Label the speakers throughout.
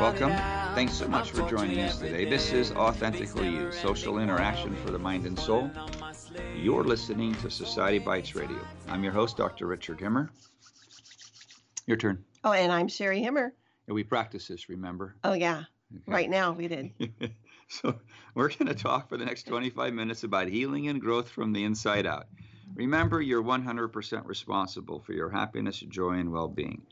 Speaker 1: Welcome. Thanks so much for joining us today. This is Authentically You, social interaction for the mind and soul. You're listening to Society Bites Radio. I'm your host, Dr. Richard Himmer. Your turn.
Speaker 2: Oh, and I'm Sherry Himmer.
Speaker 1: And we practice this, remember?
Speaker 2: Oh, yeah. Right now we did.
Speaker 1: so we're going to talk for the next 25 minutes about healing and growth from the inside out. Remember, you're 100% responsible for your happiness, joy, and well being.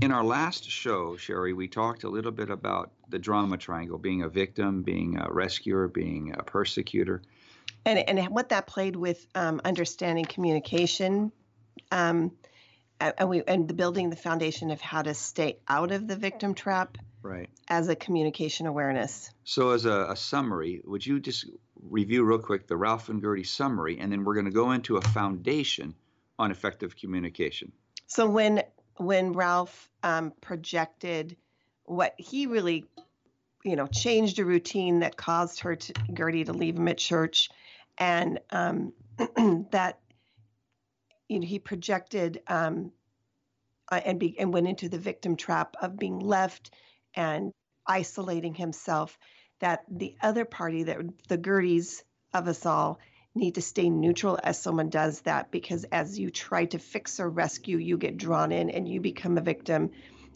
Speaker 1: In our last show, Sherry, we talked a little bit about the drama triangle being a victim, being a rescuer, being a persecutor.
Speaker 2: And, and what that played with um, understanding communication um, and, we, and the building the foundation of how to stay out of the victim trap
Speaker 1: Right.
Speaker 2: as a communication awareness.
Speaker 1: So, as a, a summary, would you just review real quick the Ralph and Gertie summary, and then we're going to go into a foundation on effective communication.
Speaker 2: So when when Ralph um, projected what he really, you know, changed a routine that caused her to Gertie to leave him at church, and um, that you know he projected um, uh, and be, and went into the victim trap of being left and isolating himself. That the other party, that the Gerties of us all, need to stay neutral as someone does that because as you try to fix or rescue you get drawn in and you become a victim.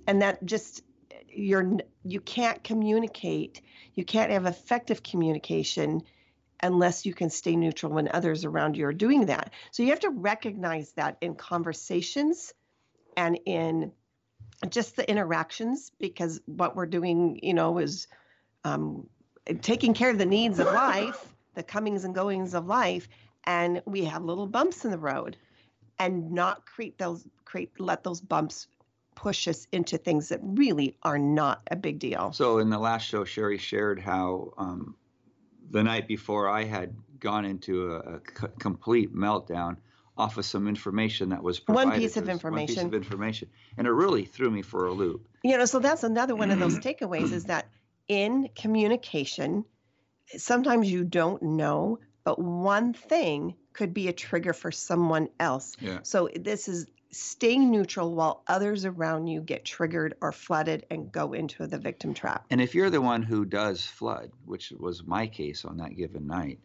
Speaker 2: And that just you're you can't communicate you can't have effective communication unless you can stay neutral when others around you are doing that. So you have to recognize that in conversations and in just the interactions because what we're doing you know is um, taking care of the needs of life the comings and goings of life and we have little bumps in the road and not create those create let those bumps push us into things that really are not a big deal.
Speaker 1: So, in the last show, Sherry shared how um, the night before I had gone into a, a c- complete meltdown off of some information that was
Speaker 2: One piece of
Speaker 1: us, One piece of information, and it really threw me for a loop.
Speaker 2: you know so that's another one of those takeaways is that in communication sometimes you don't know but one thing could be a trigger for someone else
Speaker 1: Yeah.
Speaker 2: so this is staying neutral while others around you get triggered or flooded and go into the victim trap
Speaker 1: And if you're the one who does flood, which was my case on that given night,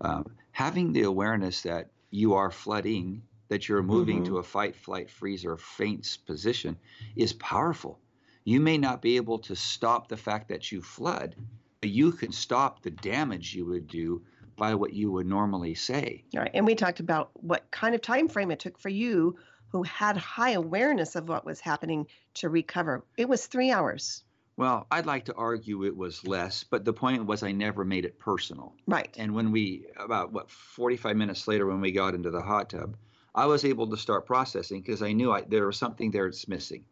Speaker 1: um, having the awareness that you are flooding, that you're moving
Speaker 2: Mhm.
Speaker 1: to a fight, flight, freeze, or faint position is powerful. You may not be able to stop the fact that you flood, you can stop the damage you would do by what you would normally say.
Speaker 2: All right, and we talked about what kind of time frame it took for you who had high awareness of what was happening to recover. It was three hours.
Speaker 1: Well, I'd like to argue it was less, but the point was I never made it personal.
Speaker 2: Right.
Speaker 1: And when we, about what, 45 minutes later, when we got into the hot tub, I was able to start processing because I knew I, there was something there that's missing.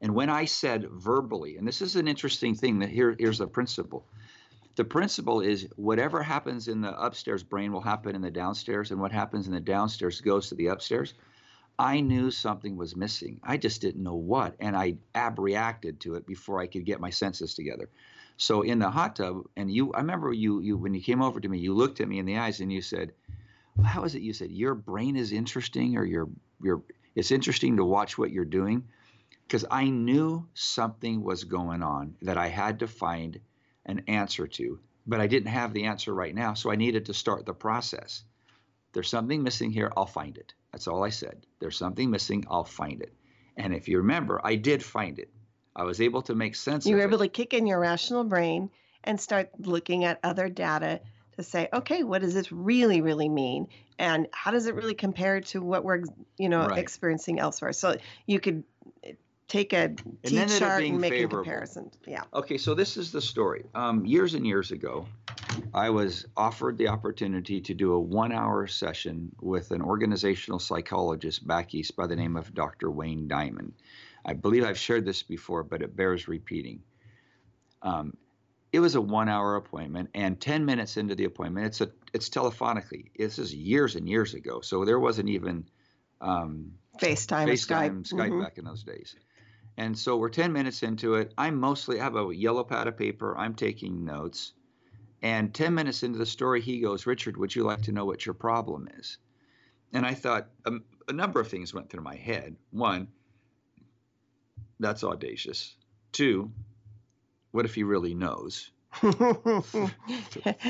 Speaker 1: And when I said verbally, and this is an interesting thing that here, here's the principle. The principle is whatever happens in the upstairs brain will happen in the downstairs, and what happens in the downstairs goes to the upstairs. I knew something was missing. I just didn't know what, and I abreacted to it before I could get my senses together. So in the hot tub, and you, I remember you, you when you came over to me, you looked at me in the eyes and you said, how is it you said your brain is interesting or your your it's interesting to watch what you're doing because I knew something was going on that I had to find an answer to, but I didn't have the answer right now, so I needed to start the process. There's something missing here, I'll find it. That's all I said. There's something missing, I'll find it. And if you remember, I did find it. I was able to make sense of it.
Speaker 2: You were able
Speaker 1: it.
Speaker 2: to kick in your rational brain and start looking at other data to say, okay, what does this really, really mean? And how does it really compare to what we're, you know,
Speaker 1: Right.
Speaker 2: experiencing elsewhere? So you could take a T chart and make
Speaker 1: favorable.
Speaker 2: a comparison. Yeah.
Speaker 1: Okay, so this is the story. Um, years and years ago, I was offered the opportunity to do a one hour session with an organizational psychologist back east by the name of Dr. Wayne Diamond. I believe I've shared this before, but it bears repeating. Um, it was a one hour appointment, and 10 minutes into the appointment, it's, a, it's telephonically. This is years and years ago, so there wasn't even um,
Speaker 2: FaceTime, or
Speaker 1: FaceTime,
Speaker 2: Skype.
Speaker 1: Skype
Speaker 2: Mhm.
Speaker 1: back in those days. And so we're 10 minutes into it. I'm mostly, I have a yellow pad of paper. I'm taking notes. And 10 minutes into the story, he goes, Richard, would you like to know what your problem is? And I thought um, a number of things went through my head. One, that's audacious. Two, what if he really knows?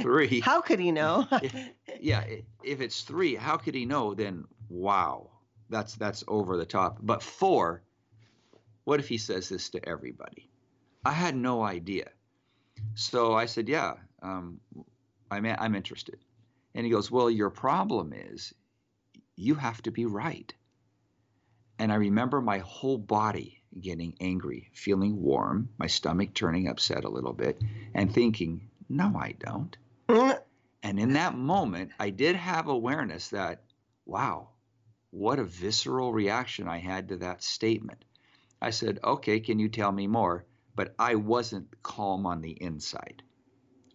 Speaker 1: Three,
Speaker 2: How could he know?
Speaker 1: yeah, if it's three, how could he know? Then wow, that's that's over the top. But four, what if he says this to everybody? I had no idea. So I said, yeah, um, I'm I'm interested. And he goes, well, your problem is you have to be right. And I remember my whole body getting angry, feeling warm, my stomach turning upset a little bit, and thinking, no, I don't. And in that moment, I did have awareness that, wow, what a visceral reaction I had to that statement. I said, okay, can you tell me more? But I wasn't calm on the inside.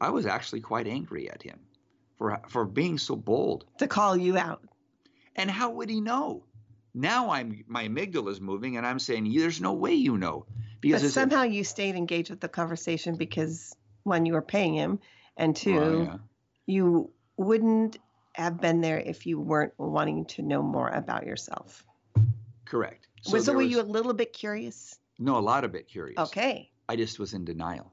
Speaker 1: I was actually quite angry at him for, for being so bold.
Speaker 2: to call you out.
Speaker 1: And how would he know? Now I'm my amygdala is moving, and I'm saying, there's no way you know. Because
Speaker 2: But somehow you stayed engaged with the conversation because one, you were paying him, and oh, two,
Speaker 1: Well, yeah.
Speaker 2: you wouldn't have been there if you weren't wanting to know more about yourself.
Speaker 1: correct.
Speaker 2: So, so were
Speaker 1: was-
Speaker 2: you a little bit curious?
Speaker 1: No, a lot of it curious.
Speaker 2: Okay.
Speaker 1: I just was in denial.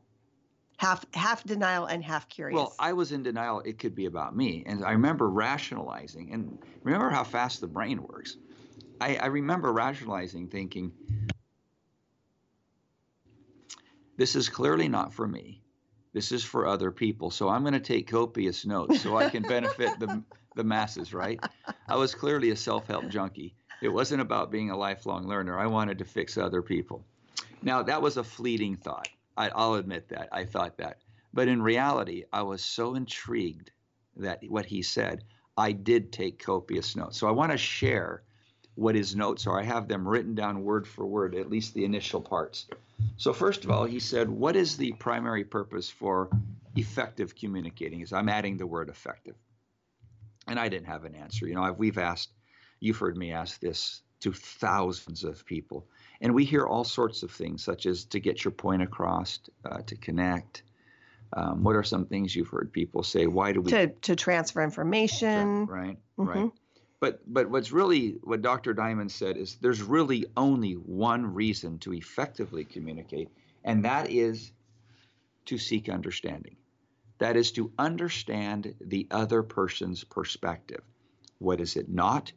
Speaker 2: Half half denial and half curious.
Speaker 1: Well, I was in denial. It could be about me. And I remember rationalizing. And remember how fast the brain works. I, I remember rationalizing, thinking, this is clearly not for me. This is for other people. So I'm going to take copious notes so I can benefit the, the masses, right? I was clearly a self help junkie. It wasn't about being a lifelong learner. I wanted to fix other people. Now, that was a fleeting thought. I, I'll admit that. I thought that. But in reality, I was so intrigued that what he said, I did take copious notes. So I want to share what his notes are. I have them written down word for word, at least the initial parts. So, first of all, he said, What is the primary purpose for effective communicating? Is I'm adding the word effective. And I didn't have an answer. You know, I've, we've asked, you've heard me ask this to thousands of people. And we hear all sorts of things, such as to get your point across, uh, to connect. Um, what are some things you've heard people say? Why do we
Speaker 2: to to transfer information.
Speaker 1: right
Speaker 2: Mhm.
Speaker 1: right but but what's really what dr diamond said is there's really only one reason to effectively communicate and that is to seek understanding that is to understand the other person's perspective what is it not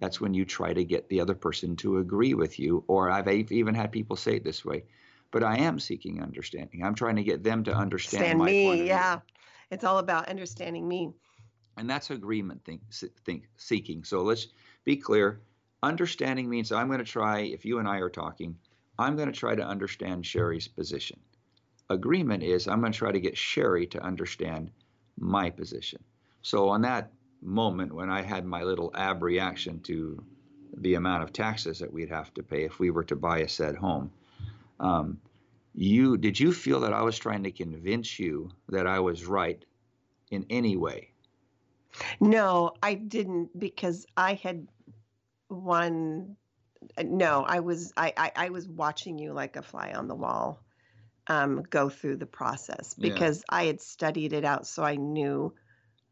Speaker 1: that's when you try to get the other person to agree with you or i've even had people say it this way but i am seeking understanding. I'm trying to get them to understand
Speaker 2: Understand
Speaker 1: my point of
Speaker 2: me, yeah. It's all about understanding me.
Speaker 1: and that's agreement think, think seeking. So let's be clear. Understanding means i'm going to try if you and i are talking i'm going to try to understand sherry's position. Agreement is i'm going to try to get sherry to understand my position. So on that moment when i had my little abreaction to the amount of taxes that we'd have to pay if we were to buy a said home um, you did you feel that i was trying to convince you that i was right in any way
Speaker 2: No, I didn't because I had one. No, I was I, I I was watching you like a fly on the wall, um, go through the process
Speaker 1: Yeah.
Speaker 2: because I had studied it out, so I knew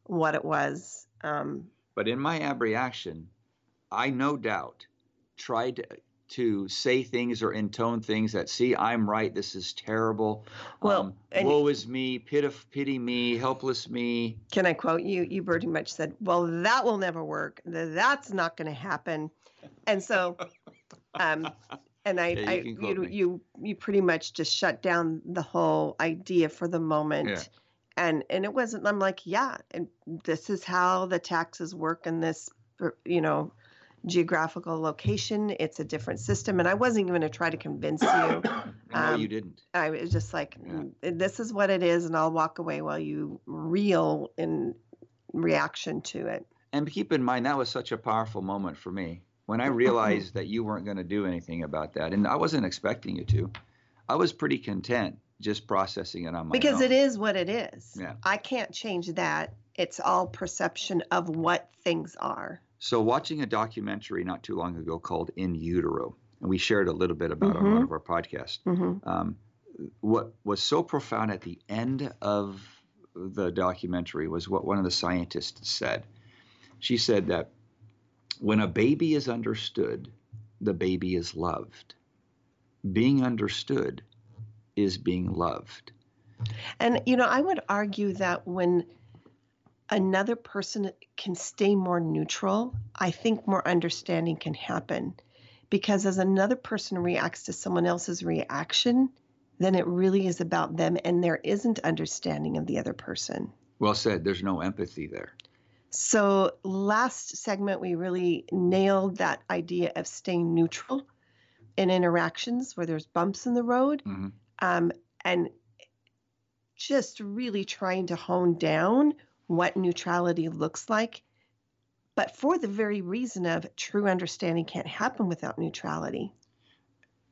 Speaker 2: what it was um,
Speaker 1: But in my abreaction, I no doubt tried to, to say things or intone things that, see, I'm right. This is terrible.
Speaker 2: Well,
Speaker 1: um,
Speaker 2: and-
Speaker 1: woe is me. Pity, pity me. Helpless me.
Speaker 2: Can I quote you? You pretty much said, "Well, that will never work. That's not going to happen." And so, um, and I,
Speaker 1: Yeah, you
Speaker 2: I you, you, you pretty much just shut down the whole idea for the moment.
Speaker 1: Yeah.
Speaker 2: And and it wasn't. I'm like, yeah, and this is how the taxes work in this, you know, geographical location. It's a different system, and I wasn't even going to try to convince you.
Speaker 1: no,
Speaker 2: Um,
Speaker 1: you didn't.
Speaker 2: I was just like,
Speaker 1: Yeah.
Speaker 2: "Mm, this is what it is, and I'll walk away while you reel in reaction to it.
Speaker 1: And keep in mind, that was such a powerful moment for me when I realized that you weren't going to do anything about that. And I wasn't expecting you to. I was pretty content just processing it on my own.
Speaker 2: Because
Speaker 1: own.
Speaker 2: it is what it is.
Speaker 1: Yeah.
Speaker 2: I can't change that. It's all perception of what things are.
Speaker 1: So, watching a documentary not too long ago called In Utero, and we shared a little bit about it on one of our podcasts.
Speaker 2: hmm
Speaker 1: Um, what was so profound at the end of the documentary was what one of the scientists said. She said that when a baby is understood, the baby is loved. Being understood is being loved.
Speaker 2: And, you know, I would argue that when another person can stay more neutral, I think more understanding can happen. Because as another person reacts to someone else's reaction, then it really is about them and there isn't understanding of the other person.
Speaker 1: Well said. There's no empathy there.
Speaker 2: So, last segment, we really nailed that idea of staying neutral in interactions where there's bumps in the road
Speaker 1: Mhm.
Speaker 2: Um, and just really trying to hone down what neutrality looks like. But for the very reason of true understanding can't happen without neutrality.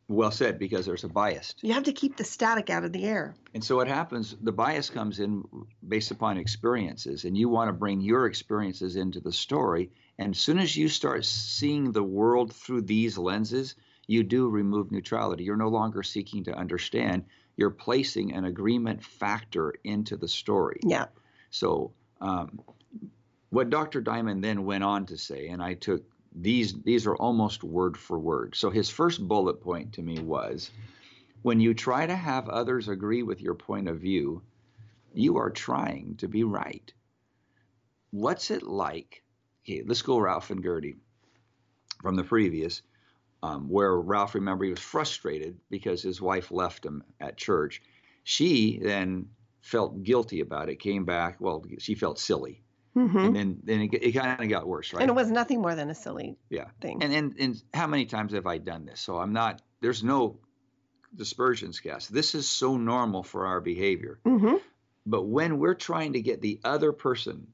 Speaker 1: Well said, because there's a bias.
Speaker 2: You have to keep the static out of the air.
Speaker 1: And so what happens, the bias comes in based upon experiences, and you want to bring your experiences into the story. And as soon as you start seeing the world through these lenses, you do remove neutrality. You're no longer seeking to understand, you're placing an agreement factor into the story.
Speaker 2: Yeah.
Speaker 1: So, um, what Dr. Diamond then went on to say, and I took these, these are almost word for word. So, his first bullet point to me was when you try to have others agree with your point of view, you are trying to be right. What's it like? Okay, let's go Ralph and Gertie from the previous, um, where Ralph, remember, he was frustrated because his wife left him at church. She then felt guilty about it, came back. Well, she felt silly.
Speaker 2: hmm
Speaker 1: And then, then it, it kind of got worse, right?
Speaker 2: And it was nothing more than a silly
Speaker 1: Yeah.
Speaker 2: thing.
Speaker 1: And, and and how many times have I done this? So I'm not. There's no dispersions, guys. This is so normal for our behavior.
Speaker 2: hmm
Speaker 1: But when we're trying to get the other person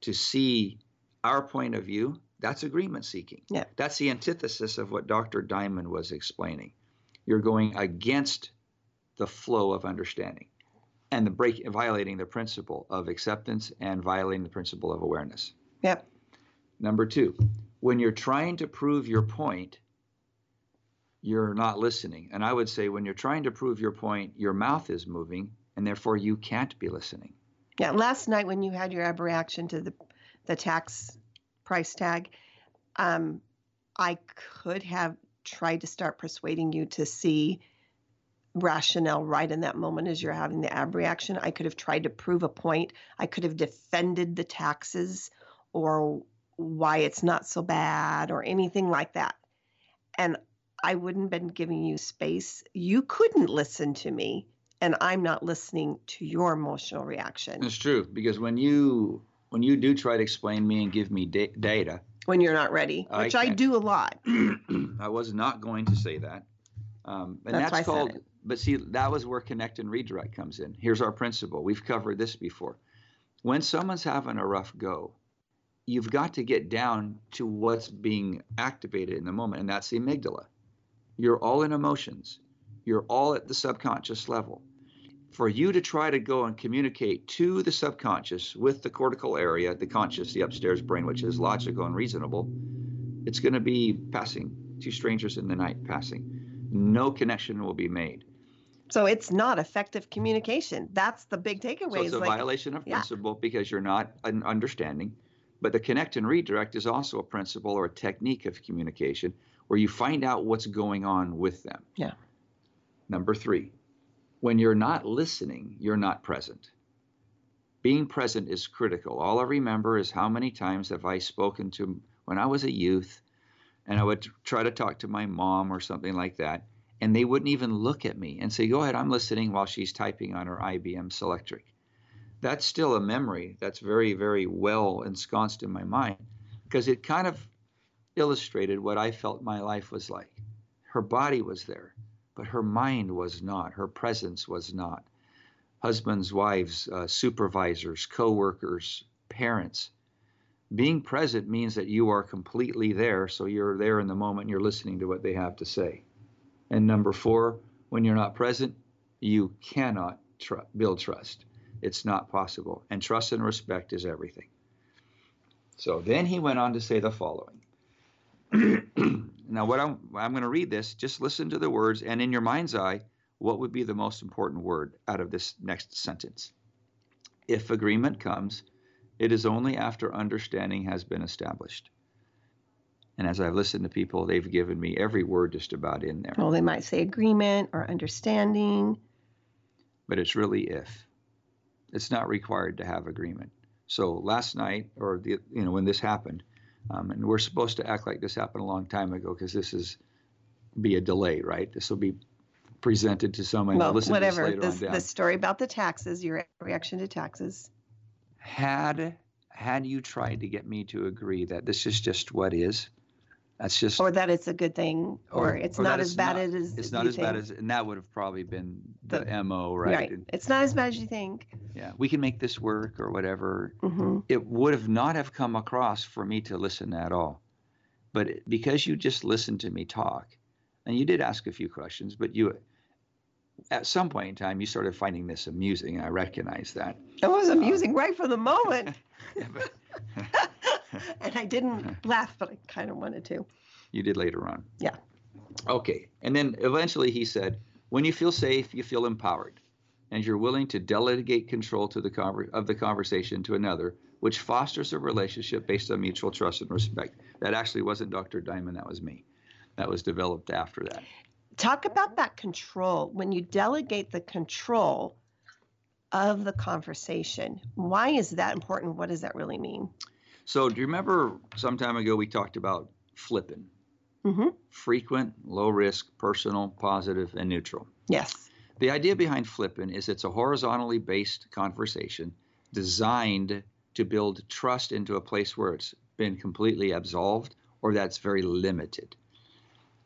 Speaker 1: to see our point of view, that's agreement seeking.
Speaker 2: Yeah.
Speaker 1: That's the antithesis of what Dr. Diamond was explaining. You're going against the flow of understanding and the break violating the principle of acceptance and violating the principle of awareness.
Speaker 2: Yep.
Speaker 1: Number two, when you're trying to prove your point, you're not listening. And I would say when you're trying to prove your point, your mouth is moving, and therefore you can't be listening.
Speaker 2: Yeah, last night when you had your abreaction to the the tax price tag, um, I could have tried to start persuading you to see rationale right in that moment as you're having the abreaction. I could have tried to prove a point. I could have defended the taxes or why it's not so bad or anything like that. And I wouldn't have been giving you space. You couldn't listen to me, and I'm not listening to your emotional reaction.
Speaker 1: It's true because when you when you do try to explain me and give me da- data,
Speaker 2: when you're not ready, which I,
Speaker 1: can't-
Speaker 2: do a lot.
Speaker 1: I was not going to say that. Um, and
Speaker 2: That's
Speaker 1: that's,
Speaker 2: I
Speaker 1: called, but see, that was where connect and redirect comes in. Here's our principle. We've covered this before. When someone's having a rough go, you've got to get down to what's being activated in the moment, and that's the amygdala. You're all in emotions, you're all at the subconscious level. For you to try to go and communicate to the subconscious with the cortical area, the conscious, the upstairs brain, which is logical and reasonable, it's going to be passing. Two strangers in the night passing. No connection will be made.
Speaker 2: So it's not effective communication. That's the big takeaway.
Speaker 1: So it's a
Speaker 2: like,
Speaker 1: violation of
Speaker 2: yeah.
Speaker 1: principle because you're not un- understanding. But the connect and redirect is also a principle or a technique of communication where you find out what's going on with them.
Speaker 2: Yeah.
Speaker 1: Number three, when you're not listening, you're not present. Being present is critical. All I remember is how many times have I spoken to when I was a youth and I would try to talk to my mom or something like that, and they wouldn't even look at me and say, Go ahead, I'm listening while she's typing on her IBM Selectric. That's still a memory that's very, very well ensconced in my mind because it kind of illustrated what I felt my life was like. Her body was there, but her mind was not, her presence was not. Husbands, wives, uh, supervisors, co workers, parents. Being present means that you are completely there, so you're there in the moment and you're listening to what they have to say. And number four, when you're not present, you cannot tr- build trust. It's not possible. And trust and respect is everything. So then he went on to say the following. now, what I'm, I'm going to read this, just listen to the words, and in your mind's eye, what would be the most important word out of this next sentence? If agreement comes, it is only after understanding has been established. And as I've listened to people, they've given me every word just about in there.
Speaker 2: Well, they might say agreement or understanding.
Speaker 1: But it's really if. It's not required to have agreement. So last night, or the, you know when this happened, um, and we're supposed to act like this happened a long time ago because this is be a delay, right? This will be presented to someone.
Speaker 2: Well,
Speaker 1: listen
Speaker 2: whatever.
Speaker 1: To this, later
Speaker 2: This,
Speaker 1: on
Speaker 2: the story about the taxes, your reaction to taxes.
Speaker 1: Had had you tried to get me to agree that this is just what is, that's just
Speaker 2: Or that it's a good thing, or, it's
Speaker 1: or
Speaker 2: not as bad
Speaker 1: not-
Speaker 2: as
Speaker 1: it's
Speaker 2: you
Speaker 1: not as bad as, and that would have probably been the,
Speaker 2: The-
Speaker 1: mo, right?
Speaker 2: Right.
Speaker 1: And,
Speaker 2: It's not as bad as you think.
Speaker 1: yeah, we can make this work or whatever.
Speaker 2: hmm
Speaker 1: It would have not have come across for me to listen at all, but it- because you just listened to me talk, and you did ask a few questions, but you. At some point in time, you started finding this amusing. I recognize that.
Speaker 2: It was amusing right from the moment.
Speaker 1: Yeah, but
Speaker 2: and I didn't laugh, but I kind of wanted to.
Speaker 1: You did later on.
Speaker 2: Yeah.
Speaker 1: Okay. And then eventually he said, when you feel safe, you feel empowered, and you're willing to delegate control to the conver- of the conversation to another, which fosters a relationship based on mutual trust and respect. That actually wasn't Dr. Diamond, that was me. That was developed after that.
Speaker 2: Talk about that control. When you delegate the control of the conversation, why is that important? What does that really mean?
Speaker 1: So, do you remember some time ago we talked about flipping?
Speaker 2: hmm
Speaker 1: Frequent, low risk, personal, positive, and neutral.
Speaker 2: Yes.
Speaker 1: The idea behind flipping is it's a horizontally based conversation designed to build trust into a place where it's been completely absolved or that's very limited.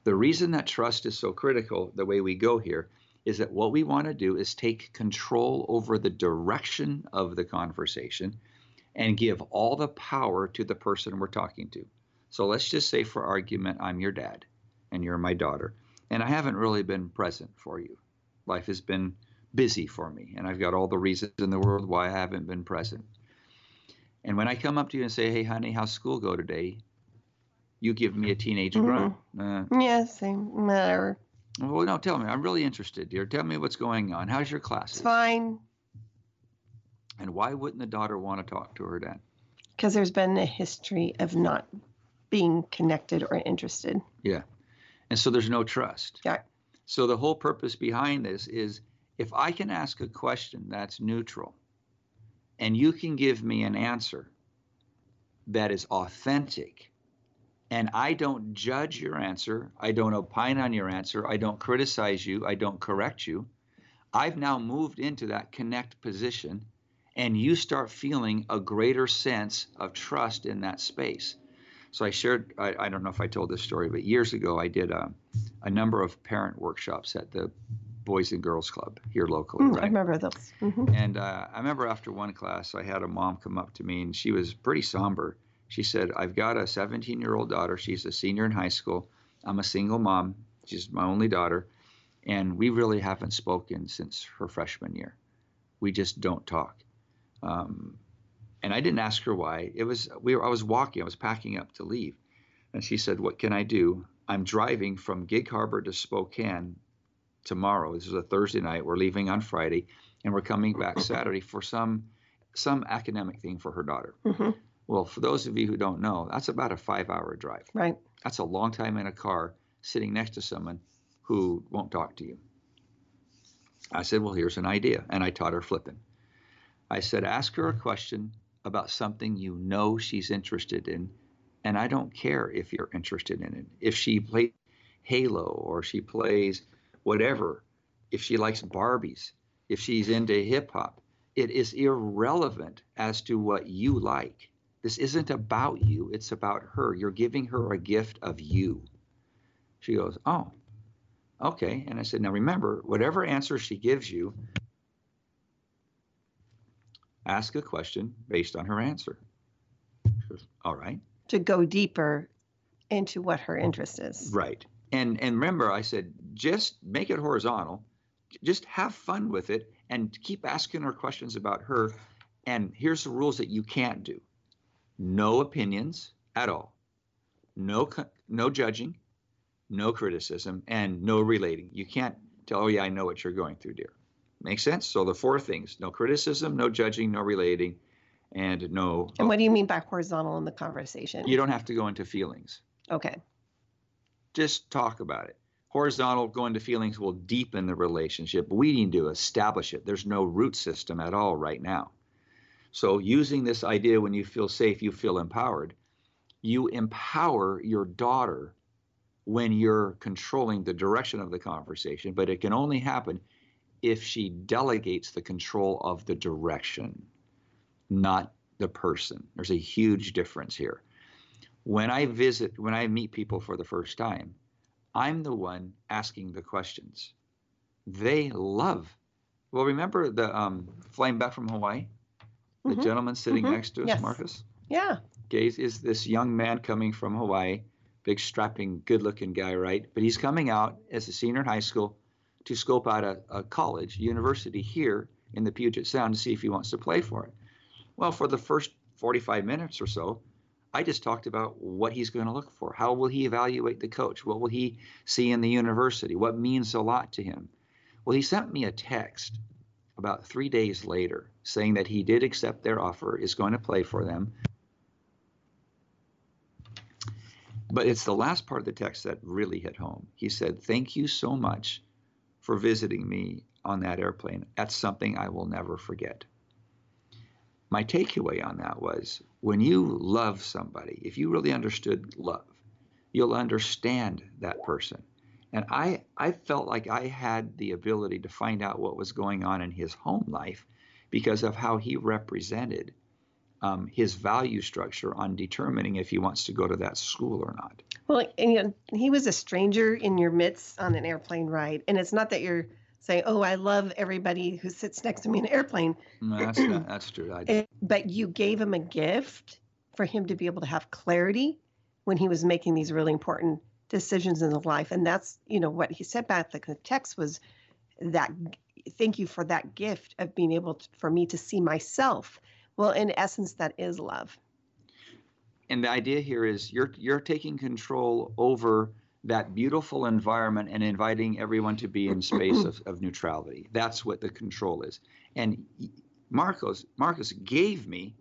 Speaker 1: The reason that trust is so critical, the way we go here, is that what we want to do is take control over the direction of the conversation and give all the power to the person we're talking to. So let's just say, for argument, I'm your dad and you're my daughter, and I haven't really been present for you life has been busy for me and I've got all the reasons in the world why I haven't been present. And when I come up to you and say, "Hey honey, how's school go today?" you give me a teenage grunt. Uh,
Speaker 2: Yes, same matter.
Speaker 1: well, no, tell me. I'm really interested, dear. Tell me what's going on. How's your
Speaker 2: It's fine
Speaker 1: And why wouldn't the daughter want to talk to her dad?
Speaker 2: because there's been a history of not being connected or interested.
Speaker 1: Yeah. And so there's no trust.
Speaker 2: Yeah.
Speaker 1: So the whole purpose behind this is if I can ask a question that's neutral and you can give me an answer that is authentic and I don't judge your answer, I don't opine on your answer, I don't criticize you, I don't correct you, I've now moved into that connect position and you start feeling a greater sense of trust in that space. So I shared, I, I don't know if I told this story, but years ago I did a, a number of parent workshops at the Boys and Girls Club here locally.
Speaker 2: Mm,
Speaker 1: right?
Speaker 2: I remember those. hmm
Speaker 1: And uh, I remember after one class, I had a mom come up to me and she was pretty somber. She said, I've got a 17 year old daughter. She's a senior in high school. I'm a single mom. She's my only daughter. And we really haven't spoken since her freshman year. We just don't talk. Um, and I didn't ask her why. It was we were, I was walking. I was packing up to leave, and she said, "What can I do? I'm driving from Gig Harbor to Spokane tomorrow. This is a Thursday night. We're leaving on Friday, and we're coming back Saturday for some some academic thing for her daughter.
Speaker 2: hmm
Speaker 1: Well, for those of you who don't know, that's about a five hour drive.
Speaker 2: Right.
Speaker 1: That's a long time in a car sitting next to someone who won't talk to you. I said, Well, here's an idea. And I taught her flipping. I said, Ask her a question about something you know she's interested in. And I don't care if you're interested in it. If she plays Halo or she plays whatever, if she likes Barbies, if she's into hip hop, it is irrelevant as to what you like. This isn't about you, it's about her. You're giving her a gift of you. She goes, Oh, okay. And I said, Now remember, whatever answer she gives you, ask a question based on her answer. All right.
Speaker 2: To go deeper into what her interest is.
Speaker 1: Right. And and remember I said just make it horizontal. Just have fun with it and keep asking her questions about her. And here's the rules that you can't do. No opinions at all. No no judging, no criticism and no relating. You can't tell oh yeah, I know what you're going through, dear. Make sense? So the four things, no criticism, no judging, no relating, and no
Speaker 2: And what do you oh. mean by horizontal in the conversation?
Speaker 1: You don't have to go into feelings.
Speaker 2: Okay.
Speaker 1: Just talk about it. Horizontal, go into feelings will deepen the relationship. We need to establish it. There's no root system at all right now. So, using this idea when you feel safe, you feel empowered, you empower your daughter when you're controlling the direction of the conversation, but it can only happen if she delegates the control of the direction, not the person. There's a huge difference here when I visit, when I meet people for the first time, I'm the one asking the questions. They love. Well, remember the um, flying back from Hawaii? The mm-hmm. gentleman sitting mm-hmm. next to us, yes. Marcus?
Speaker 2: Yeah.
Speaker 1: Gaze is this young man coming from Hawaii, big, strapping, good looking guy, right? But he's coming out as a senior in high school to scope out a, a college, university here in the Puget Sound to see if he wants to play for it. Well, for the first 45 minutes or so, I just talked about what he's going to look for. How will he evaluate the coach? What will he see in the university? What means a lot to him? Well, he sent me a text about three days later saying that he did accept their offer, is going to play for them. But it's the last part of the text that really hit home. He said, Thank you so much for visiting me on that airplane. That's something I will never forget my takeaway on that was when you love somebody, if you really understood love, you'll understand that person. And I, I felt like I had the ability to find out what was going on in his home life because of how he represented um, his value structure on determining if he wants to go to that school or not.
Speaker 2: Well, and, you know, he was a stranger in your midst on an airplane ride. And it's not that you're saying, "Oh, I love everybody who sits next to me in an airplane."
Speaker 1: No, that's not, that's true.
Speaker 2: I, but you gave him a gift for him to be able to have clarity when he was making these really important decisions in his life, and that's you know what he said back. The text was that thank you for that gift of being able to, for me to see myself. Well, in essence, that is love.
Speaker 1: And the idea here is you're you're taking control over that beautiful environment and inviting everyone to be in space of, of neutrality. That's what the control is. And Marcos, Marcus gave me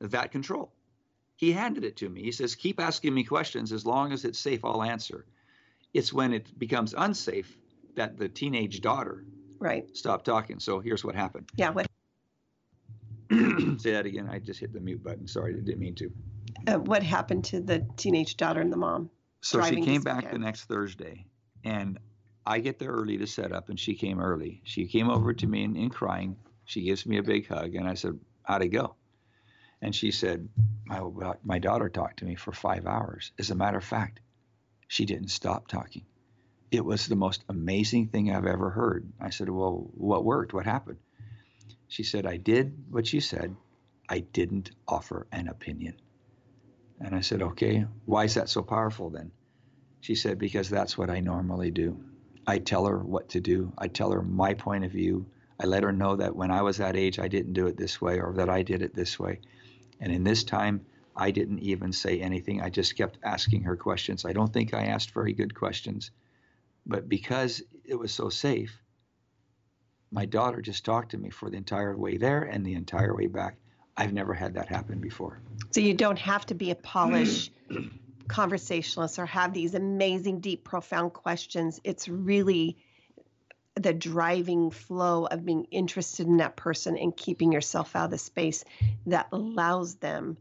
Speaker 1: that control. He handed it to me. He says, keep asking me questions as long as it's safe, I'll answer. It's when it becomes unsafe that the teenage daughter
Speaker 2: right
Speaker 1: stopped talking. So here's what happened.
Speaker 2: Yeah, what
Speaker 1: that again. I just hit the mute button. Sorry, I didn't mean to.
Speaker 2: Uh, what happened to the teenage daughter and the mom?
Speaker 1: So she came back weekend. the next Thursday, and I get there early to set up, and she came early. She came over to me and, and crying. She gives me a big hug, and I said, "How'd it go?" And she said, my, my daughter talked to me for five hours. As a matter of fact, she didn't stop talking. It was the most amazing thing I've ever heard. I said, Well, what worked? What happened? She said, I did what she said. I didn't offer an opinion. And I said, Okay, why is that so powerful then? She said, Because that's what I normally do. I tell her what to do, I tell her my point of view. I let her know that when I was that age, I didn't do it this way or that I did it this way. And in this time, I didn't even say anything. I just kept asking her questions. I don't think I asked very good questions. But because it was so safe, my daughter just talked to me for the entire way there and the entire way back. I've never had that happen before.
Speaker 2: So you don't have to be a polished conversationalist or have these amazing, deep, profound questions. It's really the driving flow of being interested in that person and keeping yourself out of the space that allows them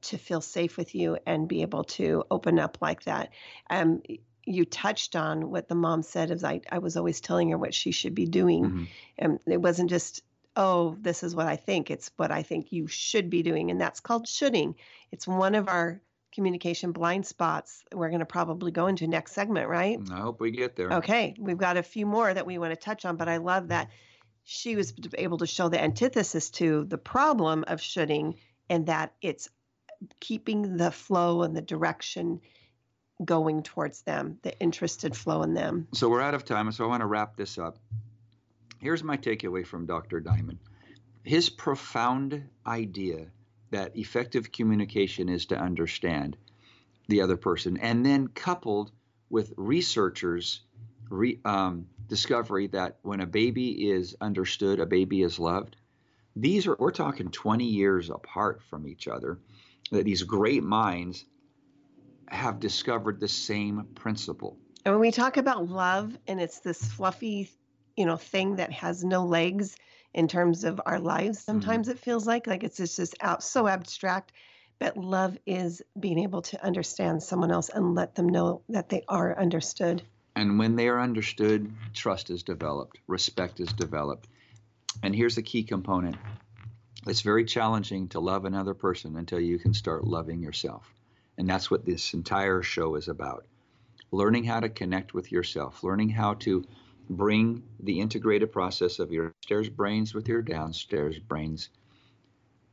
Speaker 2: to feel safe with you and be able to open up like that. Um, you touched on what the mom said as I, I was always telling her what she should be doing.
Speaker 1: Mhm.
Speaker 2: And it wasn't just, oh, this is what I think. It's what I think you should be doing. And that's called shoulding. It's one of our communication blind spots we're going to probably go into next segment, right?
Speaker 1: I hope we get there.
Speaker 2: Okay, we've got a few more that we want to touch on, but I love that she was able to show the antithesis to the problem of shoulding and that it's keeping the flow and the direction going towards them, the interested flow in them.
Speaker 1: So we're out of time, so I want to wrap this up. Here's my takeaway from Dr. Diamond. His profound idea that effective communication is to understand the other person, and then coupled with researchers' re, um, discovery that when a baby is understood, a baby is loved. These are we're talking 20 years apart from each other. That these great minds have discovered the same principle.
Speaker 2: And when we talk about love and it's this fluffy, you know, thing that has no legs in terms of our lives, mm-hmm. sometimes it feels like like it's just, just out so abstract. But love is being able to understand someone else and let them know that they are understood.
Speaker 1: And when they are understood, trust is developed, respect is developed. And here's the key component it's very challenging to love another person until you can start loving yourself. And that's what this entire show is about learning how to connect with yourself, learning how to bring the integrated process of your upstairs brains with your downstairs brains,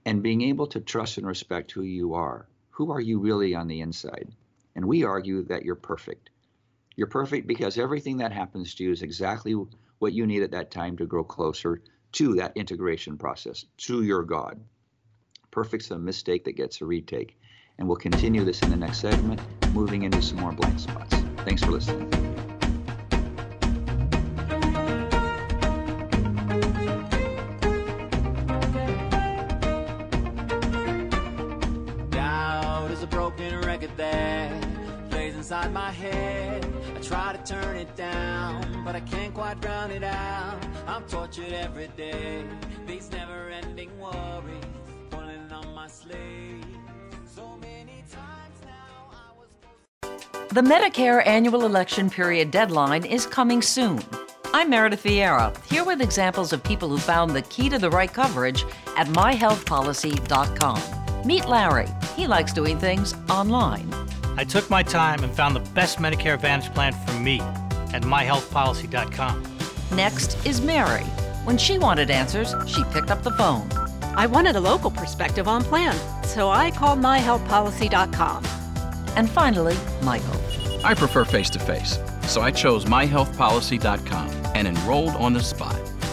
Speaker 1: and being able to trust and respect who you are. Who are you really on the inside? And we argue that you're perfect. You're perfect because everything that happens to you is exactly what you need at that time to grow closer to that integration process, to your God. Perfect's a mistake that gets a retake. And we'll continue this in the next segment, moving into some more blind spots. Thanks for listening.
Speaker 3: But I can't quite drown it out. I'm tortured every day. These never ending worries pulling on my sleeve. So many times now I was.
Speaker 4: The Medicare annual election period deadline is coming soon. I'm Meredith Vieira, here with examples of people who found the key to the right coverage at myhealthpolicy.com. Meet Larry. He likes doing things online.
Speaker 5: I took my time and found the best Medicare Advantage plan for me at myhealthpolicy.com.
Speaker 4: Next is Mary. When she wanted answers, she picked up the phone.
Speaker 6: I wanted a local perspective on plan, so I called myhealthpolicy.com.
Speaker 4: And finally, Michael.
Speaker 7: I prefer face to face, so I chose myhealthpolicy.com and enrolled on the spot.